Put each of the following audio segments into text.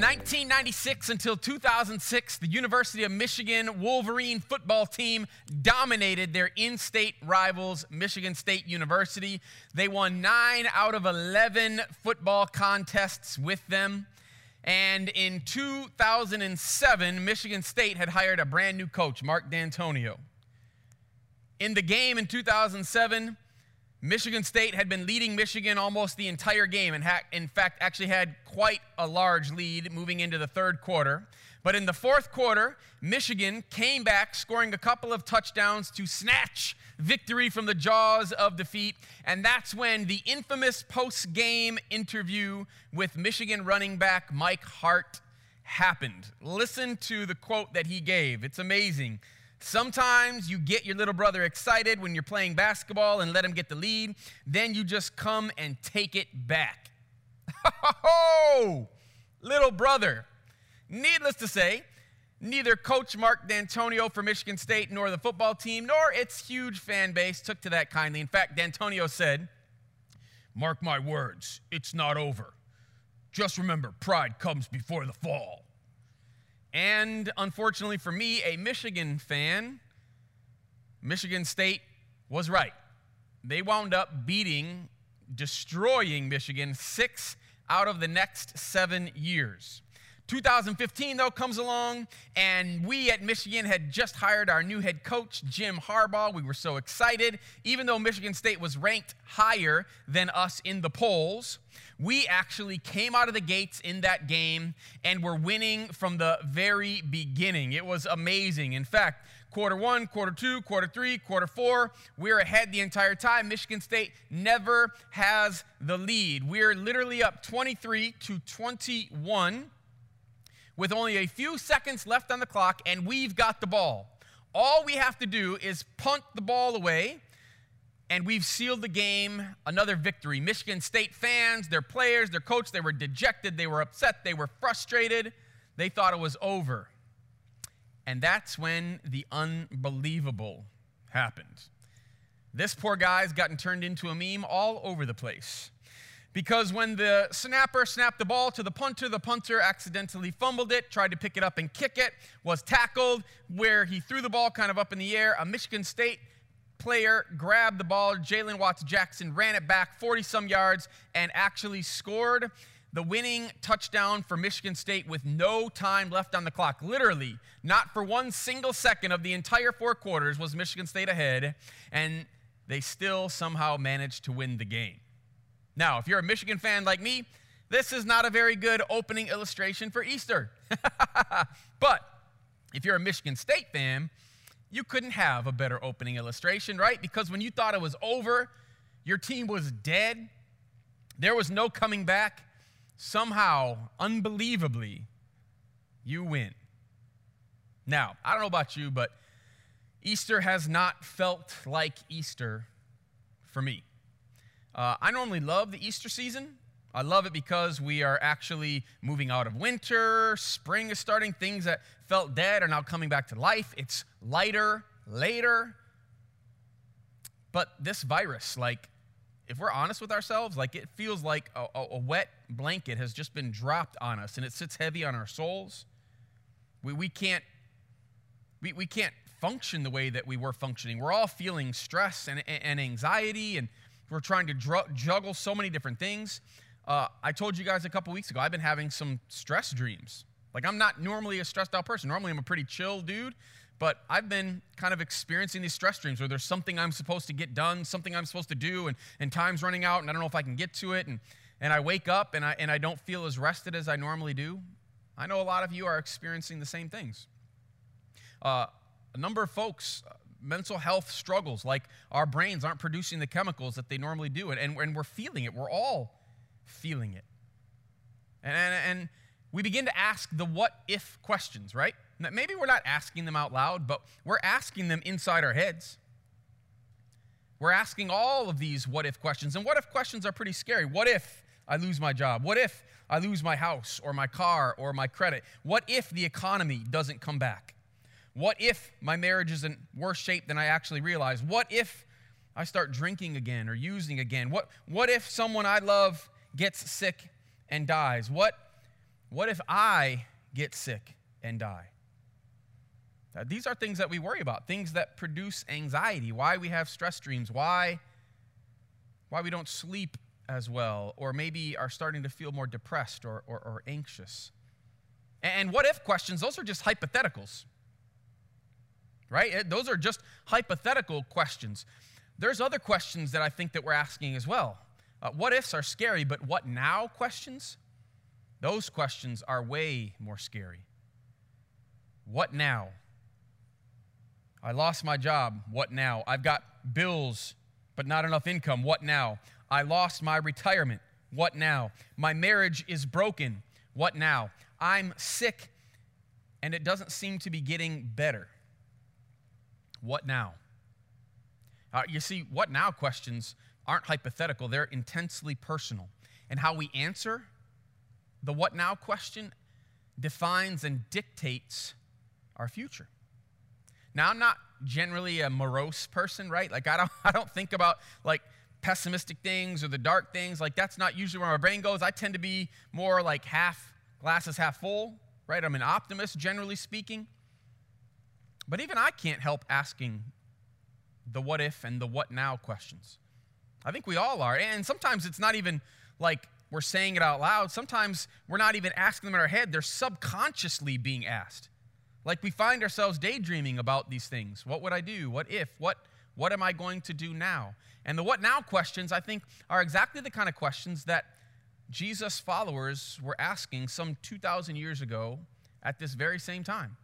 1996 until 2006, the University of Michigan Wolverine football team dominated their in state rivals, Michigan State University. They won nine out of 11 football contests with them. And in 2007, Michigan State had hired a brand new coach, Mark Dantonio. In the game in 2007, Michigan State had been leading Michigan almost the entire game, and ha- in fact, actually had quite a large lead moving into the third quarter. But in the fourth quarter, Michigan came back, scoring a couple of touchdowns to snatch victory from the jaws of defeat. And that's when the infamous post game interview with Michigan running back Mike Hart happened. Listen to the quote that he gave, it's amazing. Sometimes you get your little brother excited when you're playing basketball and let him get the lead. Then you just come and take it back. Ho, little brother. Needless to say, neither Coach Mark Dantonio for Michigan State nor the football team nor its huge fan base took to that kindly. In fact, Dantonio said, Mark my words, it's not over. Just remember, pride comes before the fall. And unfortunately for me, a Michigan fan, Michigan State was right. They wound up beating, destroying Michigan six out of the next seven years. 2015, though, comes along, and we at Michigan had just hired our new head coach, Jim Harbaugh. We were so excited. Even though Michigan State was ranked higher than us in the polls, we actually came out of the gates in that game and were winning from the very beginning. It was amazing. In fact, quarter one, quarter two, quarter three, quarter four. We're ahead the entire time. Michigan State never has the lead. We're literally up 23 to 21 with only a few seconds left on the clock, and we've got the ball. All we have to do is punt the ball away, and we've sealed the game. Another victory. Michigan State fans, their players, their coach, they were dejected, they were upset, they were frustrated. They thought it was over. And that's when the unbelievable happened. This poor guy's gotten turned into a meme all over the place. Because when the snapper snapped the ball to the punter, the punter accidentally fumbled it, tried to pick it up and kick it, was tackled, where he threw the ball kind of up in the air. A Michigan State player grabbed the ball. Jalen Watts Jackson ran it back 40 some yards and actually scored the winning touchdown for Michigan State with no time left on the clock. Literally, not for one single second of the entire four quarters was Michigan State ahead, and they still somehow managed to win the game. Now, if you're a Michigan fan like me, this is not a very good opening illustration for Easter. but if you're a Michigan State fan, you couldn't have a better opening illustration, right? Because when you thought it was over, your team was dead, there was no coming back, somehow, unbelievably, you win. Now, I don't know about you, but Easter has not felt like Easter for me. Uh, I normally love the Easter season. I love it because we are actually moving out of winter. Spring is starting. Things that felt dead are now coming back to life. It's lighter, later. But this virus, like, if we're honest with ourselves, like it feels like a, a, a, wet blanket has just been dropped on us and it sits heavy on our souls. We, we, can't, we, we can't function the way that we were functioning. We're all feeling stress and, and anxiety and we're trying to dr- juggle so many different things. Uh, I told you guys a couple weeks ago, I've been having some stress dreams. Like, I'm not normally a stressed out person. Normally, I'm a pretty chill dude, but I've been kind of experiencing these stress dreams where there's something I'm supposed to get done, something I'm supposed to do, and, and time's running out, and I don't know if I can get to it. And, and I wake up and I, and I don't feel as rested as I normally do. I know a lot of you are experiencing the same things. Uh, a number of folks mental health struggles, like our brains aren't producing the chemicals that they normally do, and, and, we're feeling it. We're all feeling it. And, and, and we begin to ask the what if questions, right? Maybe we're not asking them out loud, but we're asking them inside our heads. We're asking all of these what if questions. And what if questions are pretty scary. What if I lose my job? What if I lose my house or my car or my credit? What if the economy doesn't come back? What if my marriage is in worse shape than I actually realize? What if I start drinking again or using again? What, what if someone I love gets sick and dies? What, What if I get sick and die? Now, these are things that we worry about, things that produce anxiety, why we have stress dreams, why, why we don't sleep as well, or maybe are starting to feel more depressed or, or, or anxious. And what if questions, those are just hypotheticals, right? Those are just hypothetical questions. There's other questions that I think that we're asking as well. Uh, what ifs are scary, but what now questions? Those questions are way more scary. What now? I lost my job. What now? I've got bills, but not enough income. What now? I lost my retirement. What now? My marriage is broken. What now? I'm sick and it doesn't seem to be getting better. What now? Uh, you see, what now questions aren't hypothetical, they're intensely personal. And how we answer the what now question defines and dictates our future. Now, I'm not generally a morose person, right? Like, I don't, I don't think about like pessimistic things or the dark things. Like, that's not usually where my brain goes. I tend to be more like half glasses half full, right? I'm an optimist, generally speaking. But even I can't help asking the what if and the what now questions. I think we all are. And sometimes it's not even like we're saying it out loud. Sometimes we're not even asking them in our head, they're subconsciously being asked. Like we find ourselves daydreaming about these things. What would I do? What if? What what am I going to do now? And the what now questions I think are exactly the kind of questions that Jesus followers were asking some 2000 years ago at this very same time.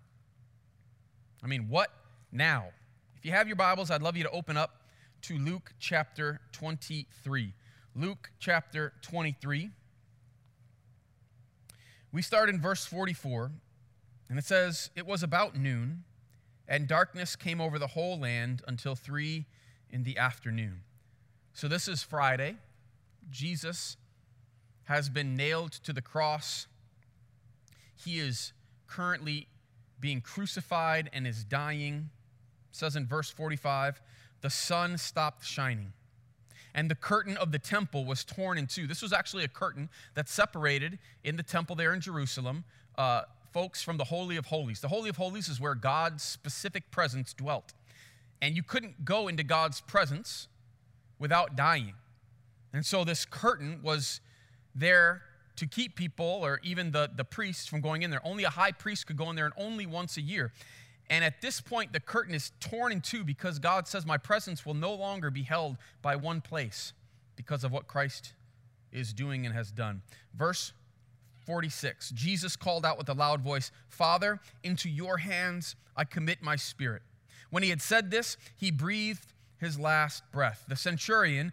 I mean, what now? If you have your Bibles, I'd love you to open up to Luke chapter 23. Luke chapter 23. We start in verse 44, and it says, It was about noon, and darkness came over the whole land until three in the afternoon. So this is Friday. Jesus has been nailed to the cross. He is currently being crucified and is dying. It says in verse 45, the sun stopped shining and the curtain of the temple was torn in two. This was actually a curtain that separated in the temple there in Jerusalem uh, folks from the Holy of Holies. The Holy of Holies is where God's specific presence dwelt. And you couldn't go into God's presence without dying. And so this curtain was there to keep people or even the, the priests from going in there. Only a high priest could go in there and only once a year. And at this point, the curtain is torn in two because God says, My presence will no longer be held by one place because of what Christ is doing and has done. Verse 46 Jesus called out with a loud voice, Father, into your hands I commit my spirit. When he had said this, he breathed his last breath. The centurion,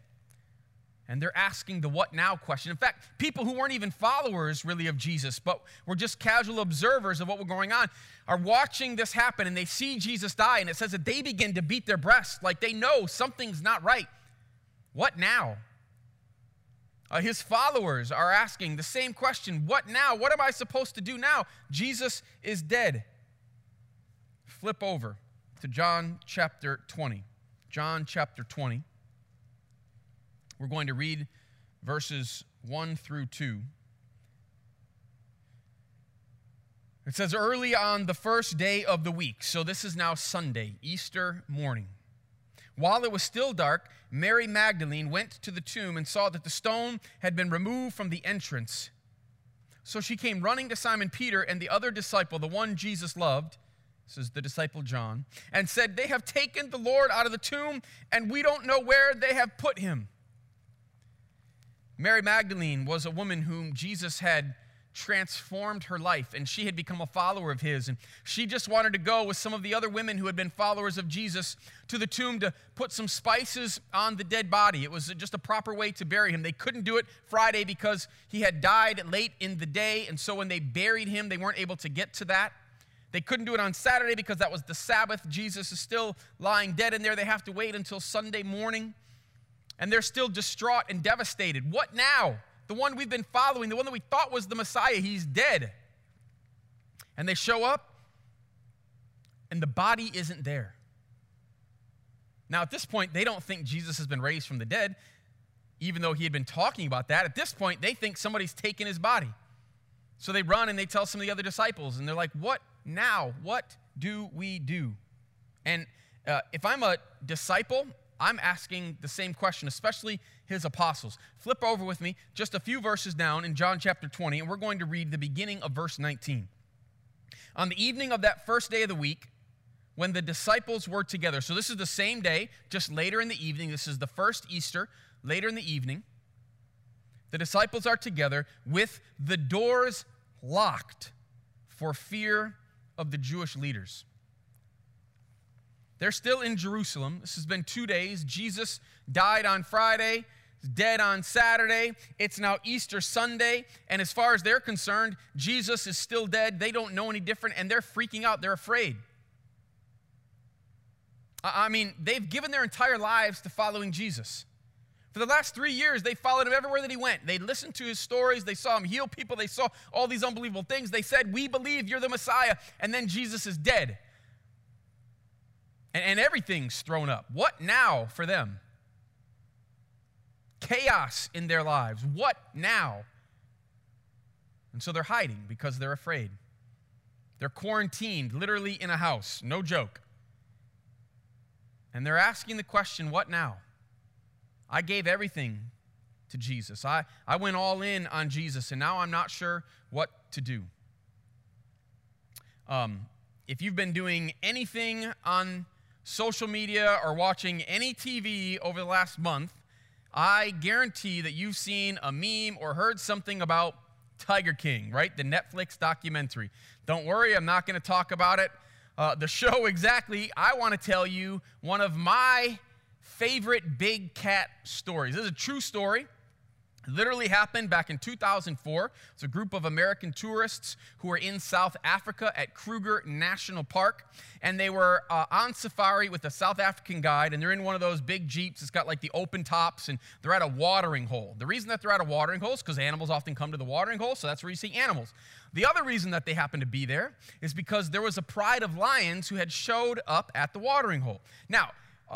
And they're asking the what now question. In fact, people who weren't even followers really of Jesus, but were just casual observers of what was going on, are watching this happen and they see Jesus die. And it says that they begin to beat their breasts like they know something's not right. What now? Uh, his followers are asking the same question What now? What am I supposed to do now? Jesus is dead. Flip over to John chapter 20. John chapter 20. We're going to read verses 1 through 2. It says, Early on the first day of the week, so this is now Sunday, Easter morning. While it was still dark, Mary Magdalene went to the tomb and saw that the stone had been removed from the entrance. So she came running to Simon Peter and the other disciple, the one Jesus loved. This is the disciple John, and said, They have taken the Lord out of the tomb, and we don't know where they have put him. Mary Magdalene was a woman whom Jesus had transformed her life and she had become a follower of his and she just wanted to go with some of the other women who had been followers of Jesus to the tomb to put some spices on the dead body it was just a proper way to bury him they couldn't do it Friday because he had died late in the day and so when they buried him they weren't able to get to that They couldn't do it on Saturday because that was the Sabbath. Jesus is still lying dead in there. They have to wait until Sunday morning. And they're still distraught and devastated. What now? The one we've been following, the one that we thought was the Messiah, he's dead. And they show up, and the body isn't there. Now, at this point, they don't think Jesus has been raised from the dead, even though he had been talking about that. At this point, they think somebody's taken his body. So they run and they tell some of the other disciples, and they're like, What now? What do we do? And uh, if I'm a disciple, I'm asking the same question, especially his apostles. Flip over with me just a few verses down in John chapter 20, and we're going to read the beginning of verse 19. On the evening of that first day of the week, when the disciples were together, so this is the same day, just later in the evening, this is the first Easter, later in the evening, the disciples are together with the doors locked for fear of the Jewish leaders. They're still in Jerusalem. This has been two days. Jesus died on Friday, dead on Saturday. It's now Easter Sunday. And as far as they're concerned, Jesus is still dead. They don't know any different, and they're freaking out. They're afraid. I mean, they've given their entire lives to following Jesus. For the last three years, they followed him everywhere that he went. They listened to his stories. They saw him heal people. They saw all these unbelievable things. They said, We believe you're the Messiah. And then Jesus is dead. And, and everything's thrown up. What now for them? Chaos in their lives. What now? And so they're hiding because they're afraid. They're quarantined, literally in a house. No joke. And they're asking the question, What now? I gave everything to Jesus. I, I went all in on Jesus, and now I'm not sure what to do. Um, if you've been doing anything on social media or watching any TV over the last month, I guarantee that you've seen a meme or heard something about Tiger King, right? The Netflix documentary. Don't worry, I'm not going to talk about it. Uh, the show exactly, I want to tell you one of my favorite big cat stories. This is a true story. It literally happened back in 2004. It's a group of American tourists who were in South Africa at Kruger National Park, and they were uh, on safari with a South African guide, and they're in one of those big jeeps. It's got like the open tops, and they're at a watering hole. The reason that they're at a watering hole is because animals often come to the watering hole, so that's where you see animals. The other reason that they happened to be there is because there was a pride of lions who had showed up at the watering hole. Now,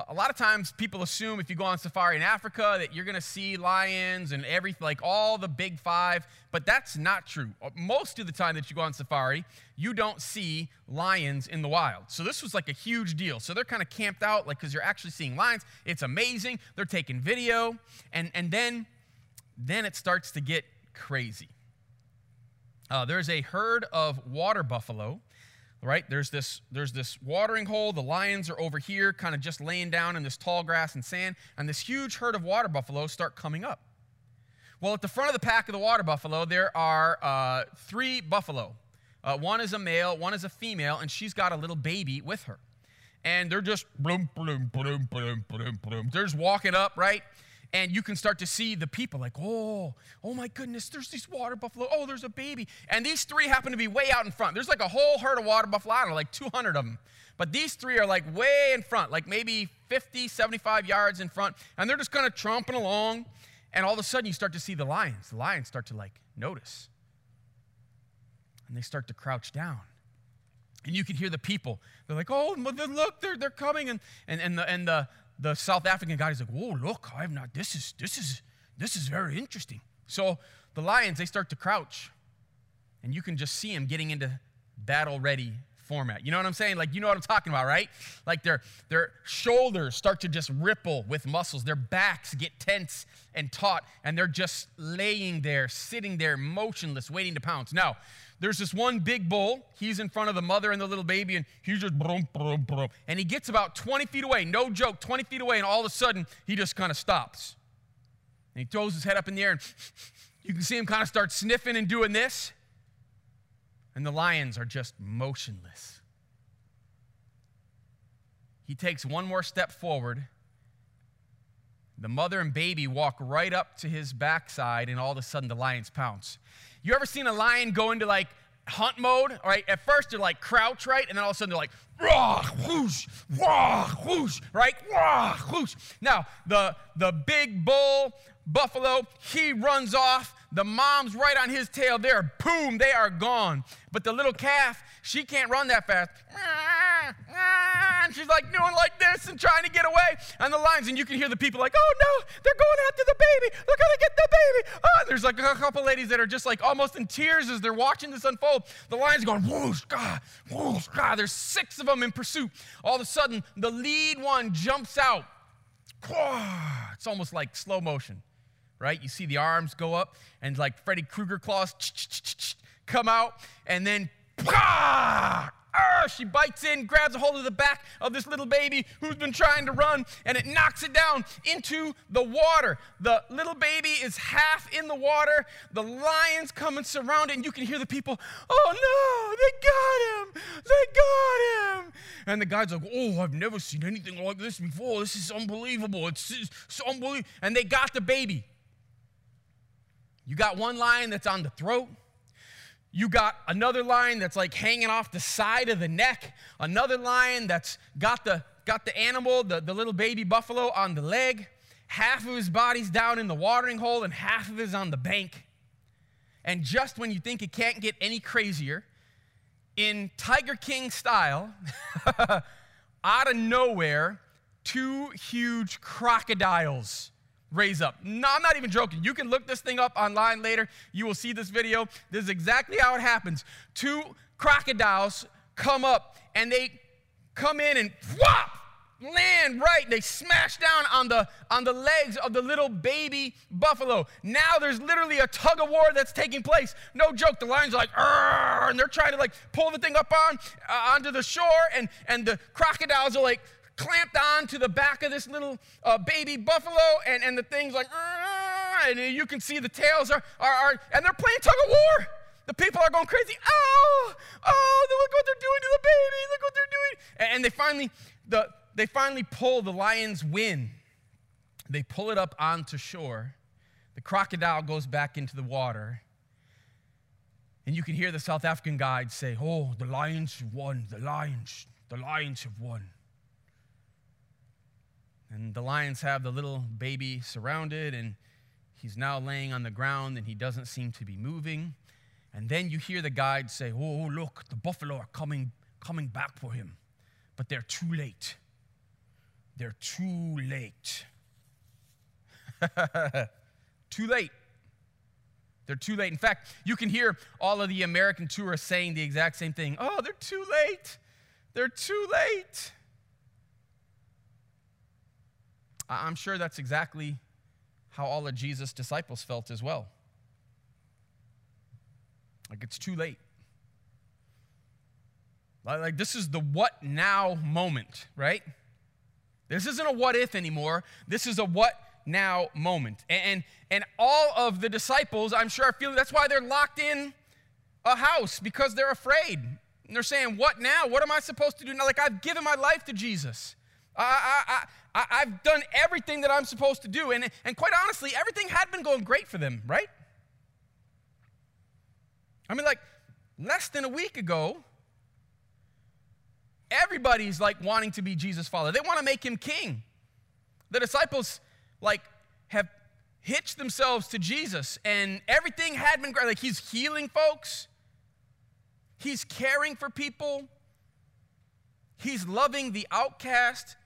a lot of times people assume if you go on safari in Africa that you're going to see lions and everything, like all the big five, but that's not true. Uh, most of the time that you go on safari, you don't see lions in the wild. So this was like a huge deal. So they're kind of camped out, like, because you're actually seeing lions. It's amazing. They're taking video, and, and then, then it starts to get crazy. Uh, there's a herd of water buffalo right? There's this there's this watering hole. The lions are over here kind of just laying down in this tall grass and sand and this huge herd of water buffalo start coming up. Well at the front of the pack of the water buffalo there are uh, three buffalo. Uh, one is a male one is a female and she's got a little baby with her. And they're just bloom, bloom, bloom, bloom, bloom, bloom. they're just walking up right and you can start to see the people like, oh, oh my goodness, there's these water buffalo. Oh, there's a baby. And these three happen to be way out in front. There's like a whole herd of water buffalo, I don't know, like 200 of them. But these three are like way in front, like maybe 50, 75 yards in front. And they're just kind of tromping along. And all of a sudden, you start to see the lions. The lions start to like notice. And they start to crouch down. And you can hear the people. They're like, oh, look, they're, they're coming. And, and, and, the, and the, the South African guy is like, "Whoa, look! I've not. This is this is this is very interesting." So the lions they start to crouch, and you can just see them getting into battle ready format. You know what I'm saying? Like you know what I'm talking about, right? Like their their shoulders start to just ripple with muscles. Their backs get tense and taut, and they're just laying there, sitting there, motionless, waiting to pounce. Now, there's this one big bull. He's in front of the mother and the little baby, and he's just brum, brum, brum. And he gets about 20 feet away, no joke, 20 feet away, and all of a sudden, he just kind of stops. And he throws his head up in the air, and you can see him kind of start sniffing and doing this. And the lions are just motionless. He takes one more step forward. The mother and baby walk right up to his backside, and all of a sudden the lions pounce. You ever seen a lion go into like hunt mode, right? At first they're like crouch, right? And then all of a sudden they're like, rah, whoosh, rah, whoosh, right? Rah, whoosh. Now, the, the big bull buffalo, he runs off. The mom's right on his tail. They're boom, they are gone. But the little calf, she can't run that fast. And she's like doing like this and trying to get away. And the lions, and you can hear the people like, oh no, they're going after the baby. They're gonna get the baby. Oh, there's like a couple ladies that are just like almost in tears as they're watching this unfold. The lions going, whoosh, God, whoosh, God. There's six of them in pursuit. All of a sudden, the lead one jumps out. It's almost like slow motion right? You see the arms go up, and like Freddy Krueger claws come out, and then she bites in, grabs a hold of the back of this little baby who's been trying to run, and it knocks it down into the water. The little baby is half in the water. The lions come and surround it, and you can hear the people, oh no, they got him! They got him! And the guy's like, oh, I've never seen anything like this before. This is unbelievable. It's, it's unbelievable. And they got the baby. You got one lion that's on the throat. You got another lion that's like hanging off the side of the neck. Another lion that's got the, got the animal, the, the little baby buffalo, on the leg. Half of his body's down in the watering hole and half of it is on the bank. And just when you think it can't get any crazier, in Tiger King style, out of nowhere, two huge crocodiles raise up. No, I'm not even joking. You can look this thing up online later. You will see this video. This is exactly how it happens. Two crocodiles come up and they come in and whop land right they smash down on the on the legs of the little baby buffalo now there's literally a tug of war that's taking place no joke the lions are like and they're trying to like pull the thing up on uh, onto the shore and and the crocodiles are like clamped on to the back of this little uh, baby buffalo, and, and the thing's like, and you can see the tails are, are, are, and they're playing tug of war. The people are going crazy. Oh, oh, look what they're doing to the baby. Look what they're doing. And, and they finally, the, they finally pull the lion's win. They pull it up onto shore. The crocodile goes back into the water. And you can hear the South African guide say, Oh, the lions have won. The lions, the lions have won. And the lions have the little baby surrounded, and he's now laying on the ground and he doesn't seem to be moving. And then you hear the guide say, Oh, look, the buffalo are coming, coming back for him. But they're too late. They're too late. too late. They're too late. In fact, you can hear all of the American tourists saying the exact same thing. Oh, they're too late. They're too late. I'm sure that's exactly how all of Jesus' disciples felt as well. Like it's too late. Like this is the what now moment, right? This isn't a what if anymore. This is a what now moment. And, and all of the disciples, I'm sure, are feeling that's why they're locked in a house because they're afraid. And they're saying, What now? What am I supposed to do now? Like, I've given my life to Jesus. I, I, I, have done everything that I'm supposed to do. And, and quite honestly, everything had been going great for them, right? I mean, like, less than a week ago, everybody's like wanting to be Jesus' follower. They want to make him king. The disciples, like, have hitched themselves to Jesus, and everything had been great. Like, he's healing folks, he's caring for people, he's loving the outcast.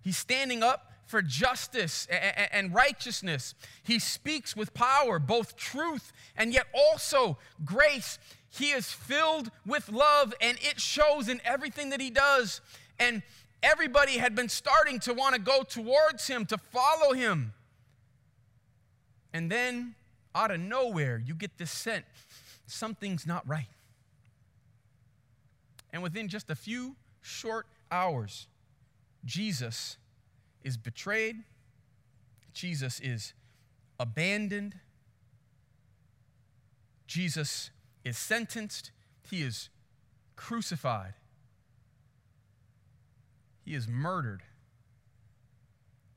He's standing up for justice and righteousness. He speaks with power, both truth and yet also grace. He is filled with love, and it shows in everything that he does. And everybody had been starting to want to go towards him, to follow him. And then, out of nowhere, you get this scent something's not right. And within just a few short hours, Jesus is betrayed, Jesus is abandoned, Jesus is sentenced, he is crucified, he is murdered,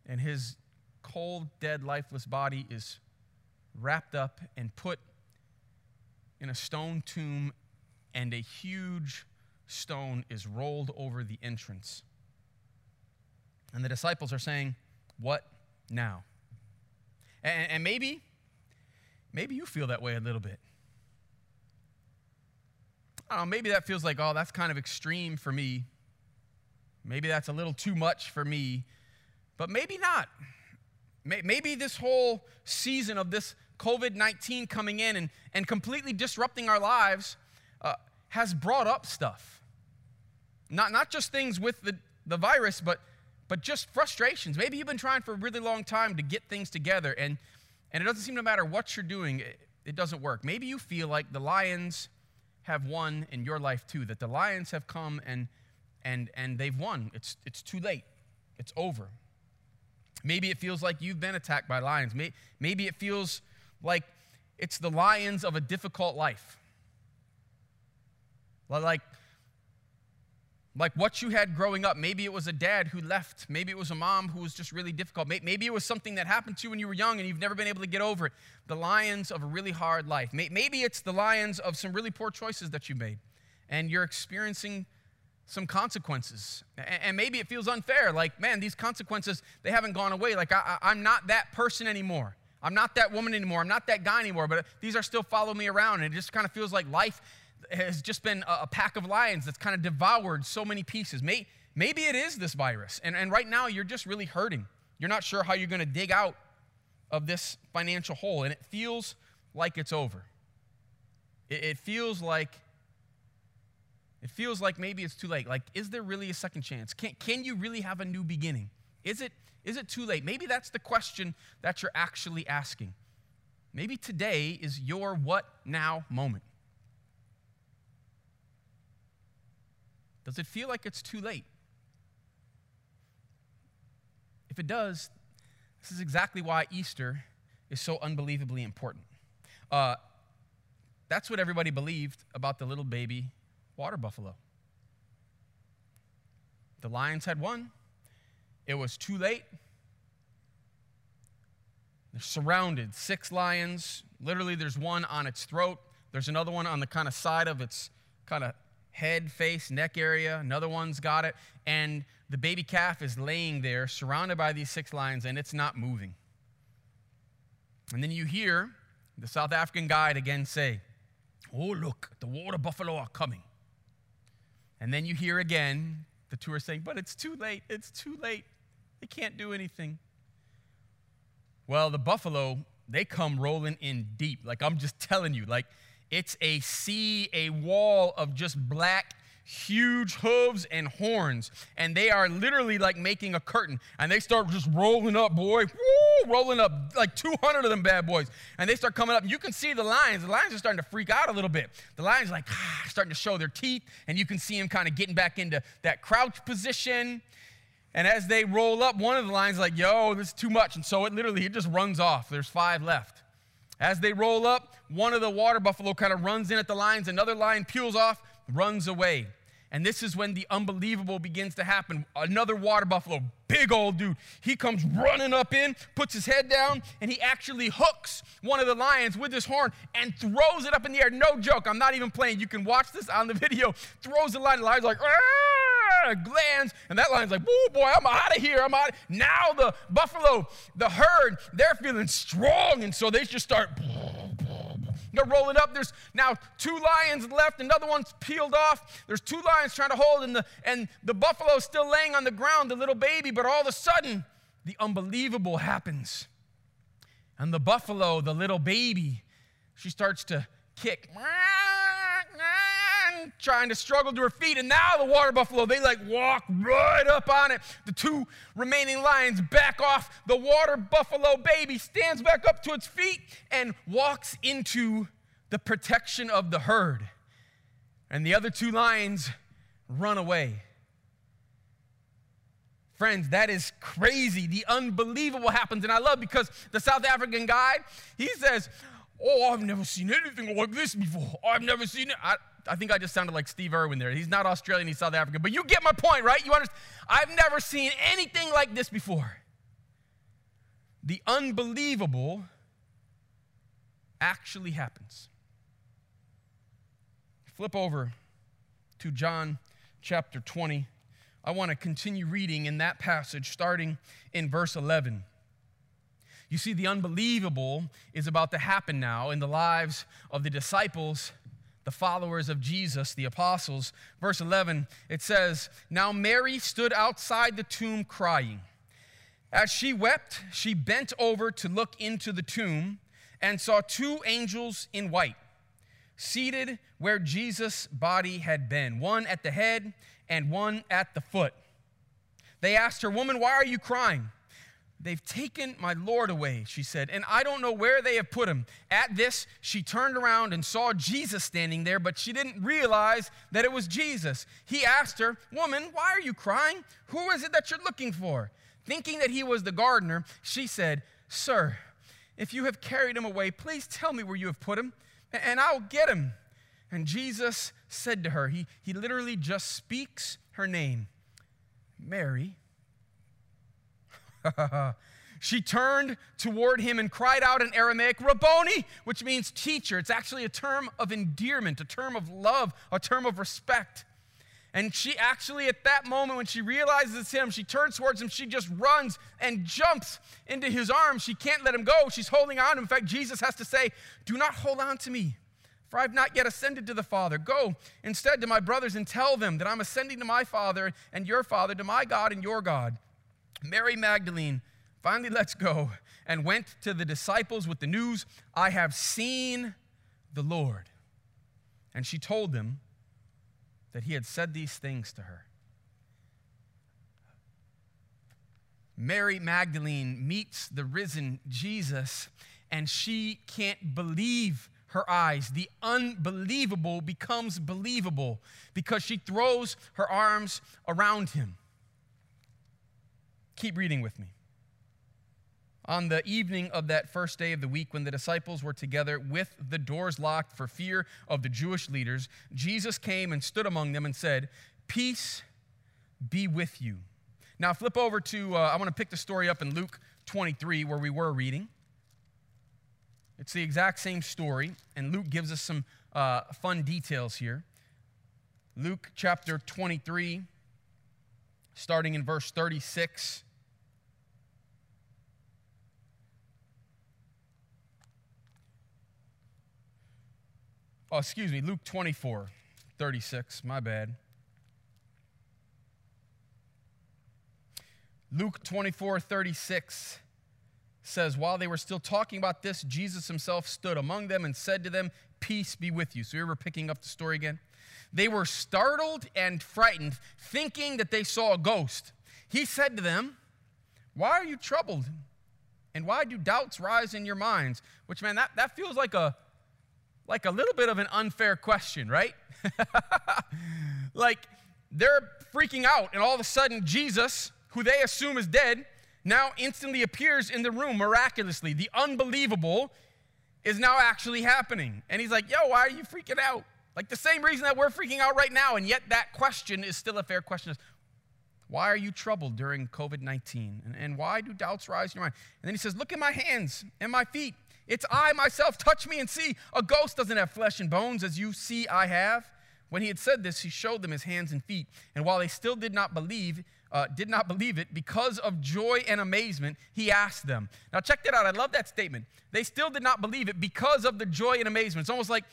and his cold, dead, lifeless body is wrapped up and put in a stone tomb and a huge stone is rolled over the entrance. And the disciples are saying, What now? And, and maybe, maybe you feel that way a little bit. Know, maybe that feels like, oh, that's kind of extreme for me. Maybe that's a little too much for me. But maybe not. Maybe this whole season of this COVID 19 coming in and, and completely disrupting our lives uh, has brought up stuff. Not, not just things with the, the virus, but, but just frustrations. Maybe you've been trying for a really long time to get things together, and, and it doesn't seem to matter what you're doing, it, it doesn't work. Maybe you feel like the Lions have won in your life too, that the Lions have come and, and, and they've won. It's, it's too late, it's over. Maybe it feels like you've been attacked by lions. Maybe it feels like it's the lions of a difficult life. Like, like what you had growing up. Maybe it was a dad who left. Maybe it was a mom who was just really difficult. Maybe it was something that happened to you when you were young and you've never been able to get over it. The lions of a really hard life. Maybe it's the lions of some really poor choices that you made and you're experiencing some consequences. And maybe it feels unfair. Like, man, these consequences, they haven't gone away. Like, I, am not that person anymore. I'm not that woman anymore. I'm not that guy anymore. But these are still following me around. And it just kind of feels like life has just been a, pack of lions that's kind of devoured so many pieces. Maybe, it is this virus. And, and right now, you're just really hurting. You're not sure how you're going to dig out of this financial hole. And it feels like it's over. It, it feels like. It feels like maybe it's too late. Like, is there really a second chance? Can, can you really have a new beginning? Is it, is it too late? Maybe that's the question that you're actually asking. Maybe today is your what now moment. Does it feel like it's too late? If it does, this is exactly why Easter is so unbelievably important. Uh, that's what everybody believed about the little baby water buffalo. The lions had won. It was too late. They're surrounded. Six lions. Literally, there's one on its throat. There's another one on the kind of side of its kind of head, face, neck area. Another one's got it. And the baby calf is laying there, surrounded by these six lions, and it's not moving. And then you hear the South African guide again say, Oh, look, the water buffalo are coming. And then you hear again the tourists saying, But it's too late. It's too late. They can't do anything. Well, the buffalo, they come rolling in deep. Like I'm just telling you, like it's a sea, a wall of just black, huge hooves and horns. And they are literally like making a curtain. And they start just rolling up, boy. Woo, rolling up like 200 of them bad boys. And they start coming up. You can see the lions. The lions are starting to freak out a little bit. The lions like ah, starting to show their teeth. And you can see them kind of getting back into that crouch position. And as they roll up, one of the lions like, yo, this is too much. And so it literally, it just runs off. There's five left. As they roll up, one of the water buffalo kind of runs in at the lines, another lion peels off, runs away. And this is when the unbelievable begins to happen. Another water buffalo, big old dude, he comes running up in, puts his head down, and he actually hooks one of the lions with his horn and throws it up in the air. No joke, I'm not even playing. You can watch this on the video. Throws the lion, the lion's like, glands, and that lion's like, oh boy, I'm out of here. I'm out." Now the buffalo, the herd, they're feeling strong, and so they just start. They're rolling up. There's now two lions left. Another one's peeled off. There's two lions trying to hold, and the and the buffalo's still laying on the ground, the little baby. But all of a sudden, the unbelievable happens, and the buffalo, the little baby, she starts to kick trying to struggle to her feet. And now the water buffalo, they like walk right up on it. The two remaining lions back off. The water buffalo baby stands back up to its feet and walks into the protection of the herd. And the other two lions run away. Friends, that is crazy. The unbelievable happens. And I love because the South African guide, he says, Oh, I've never seen anything like this before. I've never seen it. I think I just sounded like Steve Irwin there. He's not Australian, he's South African. But you get my point, right? You understand? I've never seen anything like this before. The unbelievable actually happens. Flip over to John chapter 20. I want to continue reading in that passage, starting in verse 11. You see, the unbelievable is about to happen now in the lives of the disciples, the followers of Jesus, the apostles. Verse 11, it says, Now Mary stood outside the tomb crying. As she wept, she bent over to look into the tomb and saw two angels in white seated where Jesus' body had been, one at the head and one at the foot. They asked her, Woman, why are you crying? They've taken my Lord away, she said, and I don't know where they have put him. At this, she turned around and saw Jesus standing there, but she didn't realize that it was Jesus. He asked her, Woman, why are you crying? Who is it that you're looking for? Thinking that he was the gardener, she said, Sir, if you have carried him away, please tell me where you have put him, and I'll get him. And Jesus said to her, He, he literally just speaks her name, Mary. she turned toward him and cried out in Aramaic, Rabboni, which means teacher. It's actually a term of endearment, a term of love, a term of respect. And she actually, at that moment, when she realizes it's him, she turns towards him, she just runs and jumps into his arms. She can't let him go. She's holding on. In fact, Jesus has to say, Do not hold on to me, for I've not yet ascended to the Father. Go instead to my brothers and tell them that I'm ascending to my Father and your Father, to my God and your God. Mary Magdalene finally lets go and went to the disciples with the news I have seen the Lord. And she told them that he had said these things to her. Mary Magdalene meets the risen Jesus, and she can't believe her eyes. The unbelievable becomes believable because she throws her arms around him. Keep reading with me. On the evening of that first day of the week, when the disciples were together with the doors locked for fear of the Jewish leaders, Jesus came and stood among them and said, Peace be with you. Now, flip over to, uh, I want to pick the story up in Luke 23, where we were reading. It's the exact same story, and Luke gives us some uh, fun details here. Luke chapter 23, starting in verse 36. Oh, excuse me, Luke 24, 36, my bad. Luke 24, 36 says, While they were still talking about this, Jesus himself stood among them and said to them, Peace be with you. So here we're picking up the story again. They were startled and frightened, thinking that they saw a ghost. He said to them, Why are you troubled? And why do doubts rise in your minds? Which, man, that, that feels like a like a little bit of an unfair question, right? like they're freaking out, and all of a sudden, Jesus, who they assume is dead, now instantly appears in the room miraculously. The unbelievable is now actually happening. And he's like, Yo, why are you freaking out? Like the same reason that we're freaking out right now, and yet that question is still a fair question. Why are you troubled during COVID 19? And, and why do doubts rise in your mind? And then he says, Look at my hands and my feet. It's I myself. Touch me and see. A ghost doesn't have flesh and bones as you see I have. When he had said this, he showed them his hands and feet. And while they still did not believe, uh, did not believe it, because of joy and amazement, he asked them. Now, check that out. I love that statement. They still did not believe it because of the joy and amazement. It's almost like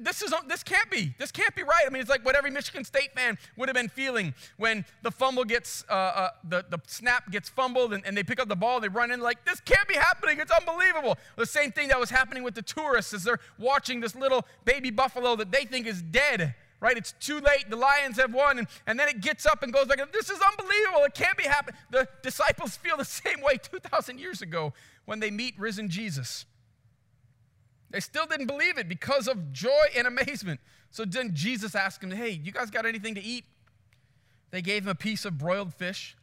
this is this can't be this can't be right. I mean it's like what every michigan state fan would have been feeling when the fumble gets uh, uh, the, the snap gets fumbled and, and, they pick up the ball they run in like this can't be happening it's unbelievable. The same thing that was happening with the tourists as they're watching this little baby buffalo that they think is dead right? It's too late the lions have won and, and then it gets up and goes like this is unbelievable it can't be happening. The disciples feel the same way 2000 years ago when they meet risen jesus they still didn't believe it because of joy and amazement. So then Jesus asked them, Hey, you guys got anything to eat? They gave him a piece of broiled fish,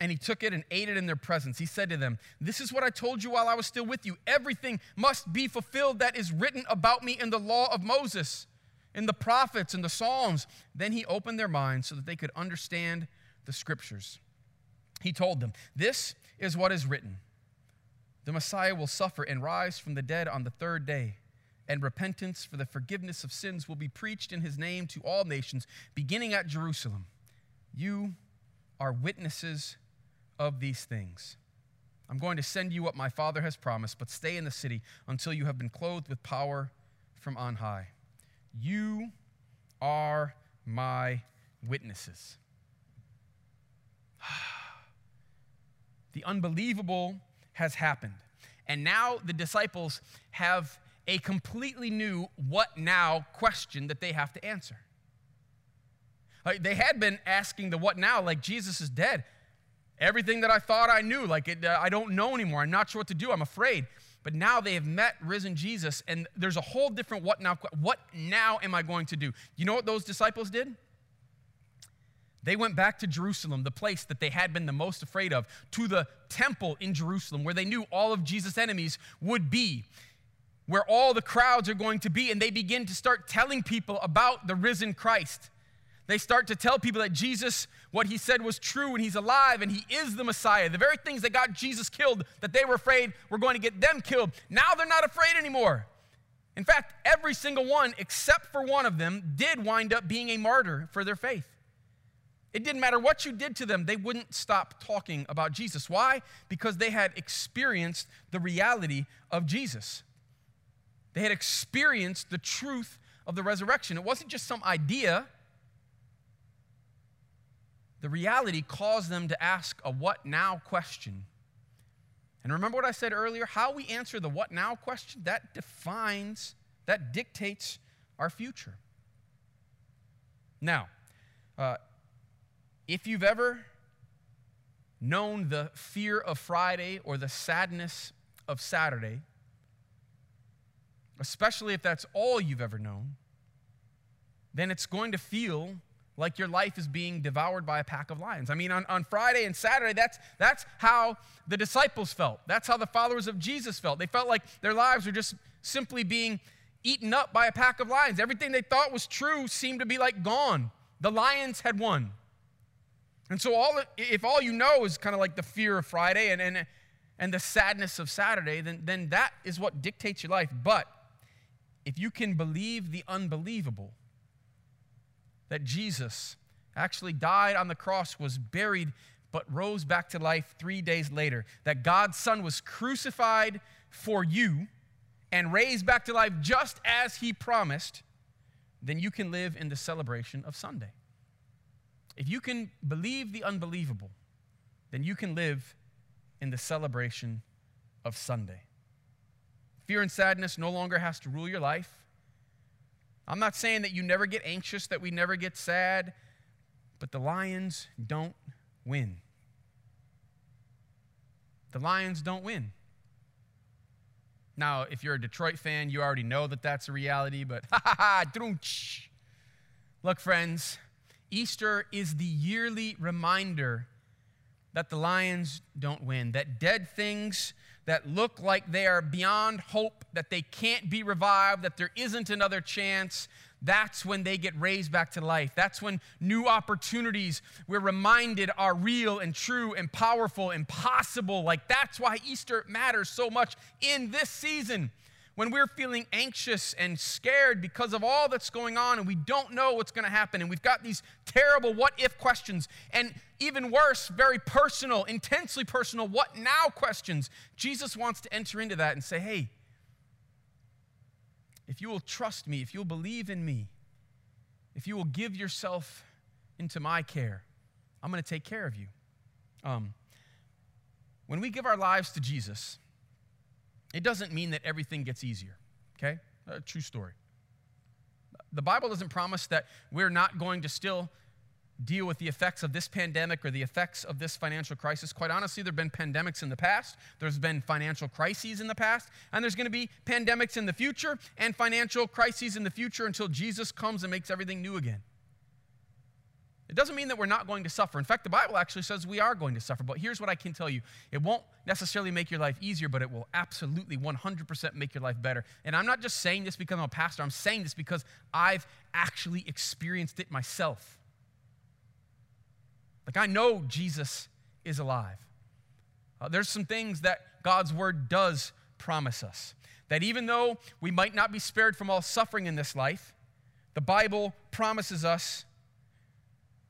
and he took it and ate it in their presence. He said to them, This is what I told you while I was still with you. Everything must be fulfilled that is written about me in the law of Moses, in the prophets, in the Psalms. Then he opened their minds so that they could understand the scriptures. He told them, This is what is written the Messiah will suffer and rise from the dead on the third day, and repentance for the forgiveness of sins will be preached in his name to all nations, beginning at Jerusalem. You are witnesses of these things. I'm going to send you what my Father has promised, but stay in the city until you have been clothed with power from on high. You are my witnesses. the unbelievable has happened. And now the disciples have a completely new what now question that they have to answer. Like they had been asking the what now, like Jesus is dead. Everything that I thought I knew, like it, uh, I don't know anymore. I'm not sure what to do. I'm afraid. But now they have met risen Jesus, and there's a whole different what now. What now am I going to do? You know what those disciples did? They went back to Jerusalem, the place that they had been the most afraid of, to the temple in Jerusalem where they knew all of Jesus' enemies would be, where all the crowds are going to be, and they begin to start telling people about the risen Christ. They start to tell people that Jesus, what he said was true and he's alive and he is the Messiah. The very things that got Jesus killed, that they were afraid were going to get them killed, now they're not afraid anymore. In fact, every single one, except for one of them, did wind up being a martyr for their faith. It didn't matter what you did to them, they wouldn't stop talking about Jesus. Why? Because they had experienced the reality of Jesus. They had experienced the truth of the resurrection. It wasn't just some idea, the reality caused them to ask a what now question. And remember what I said earlier? How we answer the what now question, that defines, that dictates our future. Now, uh, if you've ever known the fear of Friday or the sadness of Saturday, especially if that's all you've ever known, then it's going to feel like your life is being devoured by a pack of lions. I mean, on, on Friday and Saturday, that's, that's how the disciples felt. That's how the followers of Jesus felt. They felt like their lives were just simply being eaten up by a pack of lions. Everything they thought was true seemed to be like gone. The lions had won. And so, all, if all you know is kind of like the fear of Friday and, and, and the sadness of Saturday, then, then that is what dictates your life. But if you can believe the unbelievable, that Jesus actually died on the cross, was buried, but rose back to life three days later. That God's Son was crucified for you and raised back to life just as He promised, then you can live in the celebration of Sunday. If you can believe the unbelievable, then you can live in the celebration of Sunday. Fear and sadness no longer has to rule your life. I'm not saying that you never get anxious, that we never get sad, but the Lions don't win. The Lions don't win. Now, if you're a Detroit fan, you already know that that's a reality, but ha ha ha, Look, friends, Easter is the yearly reminder that the Lions don't win, that dead things that look like they are beyond hope, that they can't be revived, that there isn't another chance, that's when they get raised back to life. That's when new opportunities we're reminded are real and true and powerful and possible. Like that's why Easter matters so much in this season when we're feeling anxious and scared because of all that's going on and we don't know what's going to happen and we've got these terrible what if questions and even worse, very personal, intensely personal, what now questions, Jesus wants to enter into that and say, hey, if you will trust me, if you'll believe in me, if you will give yourself into my care, I'm going to take care of you. Um, when we give our lives to Jesus, it doesn't mean that everything gets easier, okay? A true story. The Bible doesn't promise that we're not going to still deal with the effects of this pandemic or the effects of this financial crisis. Quite honestly, there have been pandemics in the past, there's been financial crises in the past, and there's going to be pandemics in the future and financial crises in the future until Jesus comes and makes everything new again. It doesn't mean that we're not going to suffer. In fact, the Bible actually says we are going to suffer. But here's what I can tell you it won't necessarily make your life easier, but it will absolutely 100% make your life better. And I'm not just saying this because I'm a pastor, I'm saying this because I've actually experienced it myself. Like, I know Jesus is alive. Uh, there's some things that God's word does promise us. That even though we might not be spared from all suffering in this life, the Bible promises us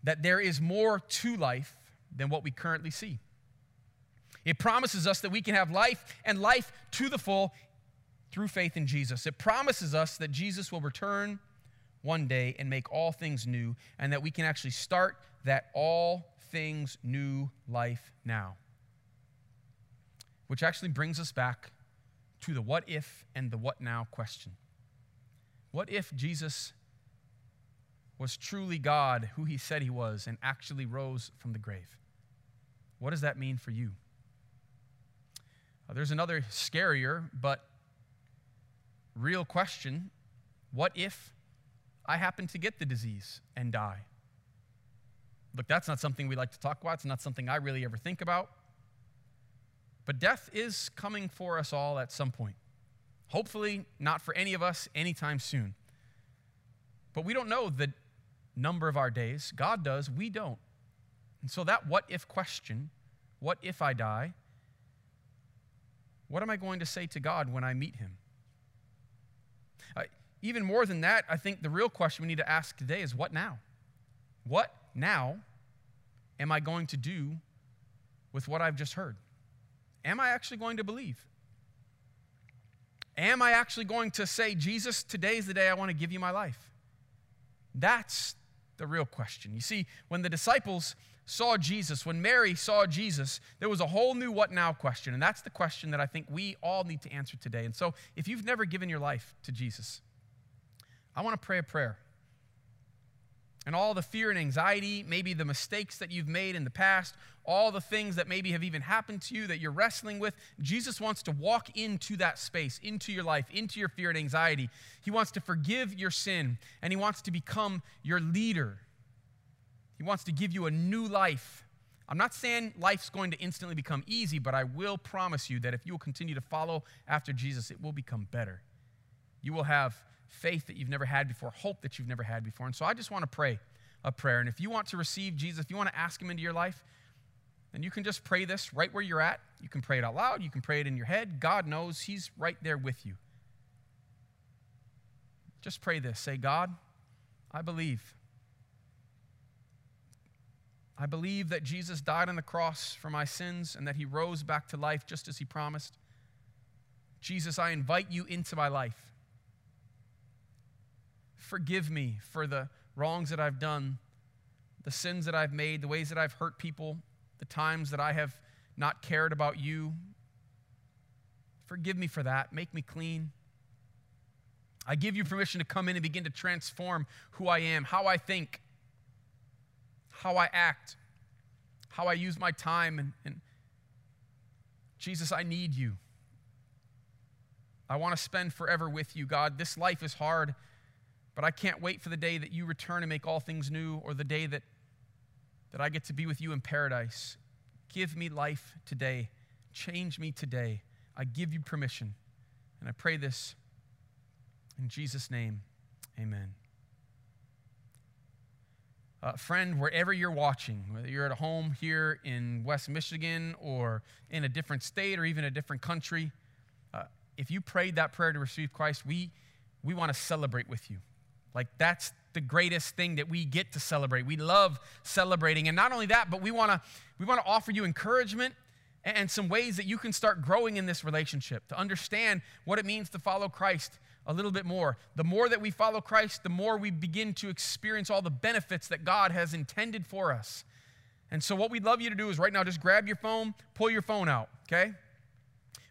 that there is more to life than what we currently see. It promises us that we can have life and life to the full through faith in Jesus. It promises us that Jesus will return one day and make all things new, and that we can actually start that all things new life now. Which actually brings us back to the what if and the what now question. What if Jesus was truly God, who he said he was, and actually rose from the grave? What does that mean for you? Uh, there's another scarier but real question. What if I happen to get the disease and die? Look, that's not something we like to talk about. It's not something I really ever think about. But death is coming for us all at some point. Hopefully, not for any of us anytime soon. But we don't know the number of our days. God does, we don't. And so, that what if question what if I die? What am I going to say to God when I meet him? Uh, even more than that, I think the real question we need to ask today is what now? What now am I going to do with what I've just heard? Am I actually going to believe? Am I actually going to say, Jesus, today is the day I want to give you my life? That's the real question. You see, when the disciples saw Jesus, when Mary saw Jesus, there was a whole new what now question. And that's the question that I think we all need to answer today. And so, if you've never given your life to Jesus, I want to pray a prayer and all the fear and anxiety, maybe the mistakes that you've made in the past, all the things that maybe have even happened to you that you're wrestling with, Jesus wants to walk into that space, into your life, into your fear and anxiety. He wants to forgive your sin, and He wants to become your leader. He wants to give you a new life. I'm not saying life's going to instantly become easy, but I will promise you that if you will continue to follow after Jesus, it will become better. You will have faith that you've never had before, hope that you've never had before. And so I just want to pray a prayer. And if you want to receive Jesus, if you want to ask him into your life, then you can just pray this right where you're at. You can pray it out loud, you can pray it in your head. God knows he's right there with you. Just pray this. Say, God, I believe. I believe that Jesus died on the cross for my sins and that he rose back to life just as he promised. Jesus, I invite you into my life. Forgive me for the wrongs that I've done, the sins that I've made, the ways that I've hurt people, the times that I have not cared about you. Forgive me for that. Make me clean. I give you permission to come in and begin to transform who I am, how I think, how I act, how I use my time. And, and Jesus, I need you. I want to spend forever with you, God. This life is hard. But I can't wait for the day that you return and make all things new, or the day that, that I get to be with you in paradise. Give me life today. Change me today. I give you permission. And I pray this in Jesus' name. Amen. Uh, friend, wherever you're watching, whether you're at home here in West Michigan or in a different state or even a different country, uh, if you prayed that prayer to receive Christ, we, we want to celebrate with you. Like, that's the greatest thing that we get to celebrate. We love celebrating. And not only that, but we want to we want to offer you encouragement and some ways that you can start growing in this relationship to understand what it means to follow Christ a little bit more. The more that we follow Christ, the more we begin to experience all the benefits that God has intended for us. And so, what we'd love you to do is right now just grab your phone, pull your phone out, okay?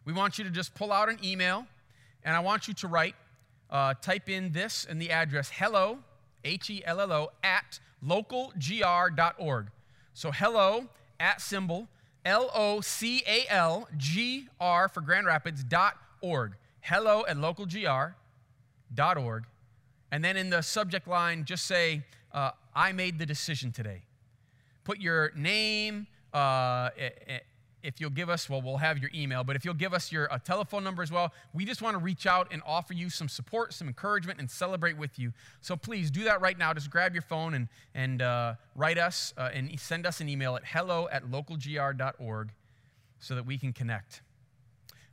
We want you to just pull out an email, and I want you to write uh, type in this and the address hello, H E L L O, at localgr.org. So hello at symbol L O C A L G R for Grand Rapids dot org. Hello at localgr.org. And then in the subject line, just say, uh, I made the decision today. Put your name, uh, if you'll give us, well, we'll have your email, but if you'll give us your telephone number as well, we just want to reach out and offer you some support, some encouragement, and celebrate with you. So please do that right now. Just grab your phone and, and uh, write us uh, and send us an email at hello at localgr.org so that we can connect.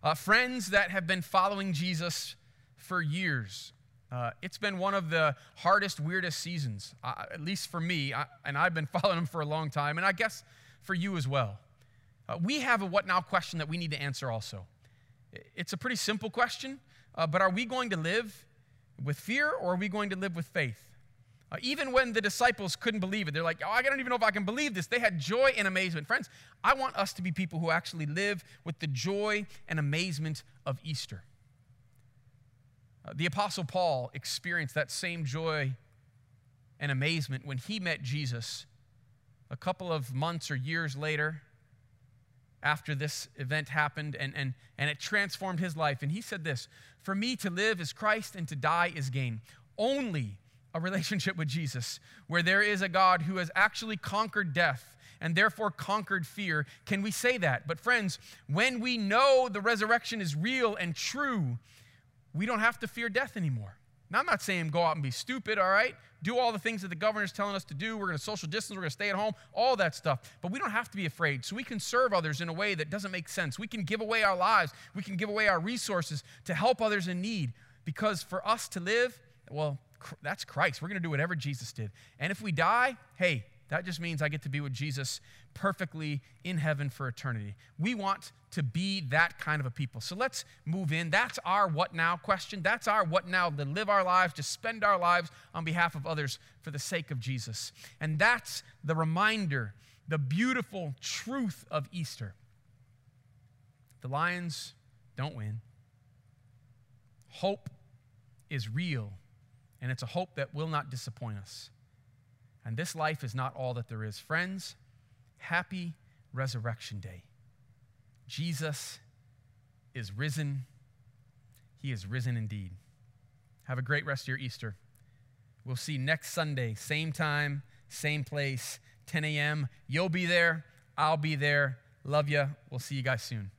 Uh, friends that have been following Jesus for years. Uh, it's been one of the hardest, weirdest seasons, uh, at least for me, I, and I've been following him for a long time, and I guess for you as well. Uh, we have a what now question that we need to answer also. It's a pretty simple question, uh, but are we going to live with fear or are we going to live with faith? Uh, even when the disciples couldn't believe it, they're like, oh, I don't even know if I can believe this. They had joy and amazement. Friends, I want us to be people who actually live with the joy and amazement of Easter. Uh, the Apostle Paul experienced that same joy and amazement when he met Jesus a couple of months or years later after this event happened and, and, and it transformed his life. And he said this For me to live is Christ and to die is gain. Only a relationship with Jesus, where there is a God who has actually conquered death and therefore conquered fear. Can we say that? But, friends, when we know the resurrection is real and true, we don't have to fear death anymore. Now, I'm not saying go out and be stupid, all right? Do all the things that the governor's telling us to do. We're going to social distance, we're going to stay at home, all that stuff. But we don't have to be afraid. So we can serve others in a way that doesn't make sense. We can give away our lives, we can give away our resources to help others in need. Because for us to live, well, that's Christ. We're going to do whatever Jesus did. And if we die, hey, that just means I get to be with Jesus perfectly in heaven for eternity. We want to be that kind of a people. So let's move in. That's our what now question. That's our what now to live our lives, to spend our lives on behalf of others for the sake of Jesus. And that's the reminder, the beautiful truth of Easter. The Lions don't win. Hope is real and it's a hope that will not disappoint us. And this life is not all that there is. Friends, happy Resurrection Day. Jesus is risen. He is risen indeed. Have a great rest of your Easter. We'll see next Sunday, same time, same place, 10 a.m. You'll be there. I'll be there. Love you. We'll see you guys soon.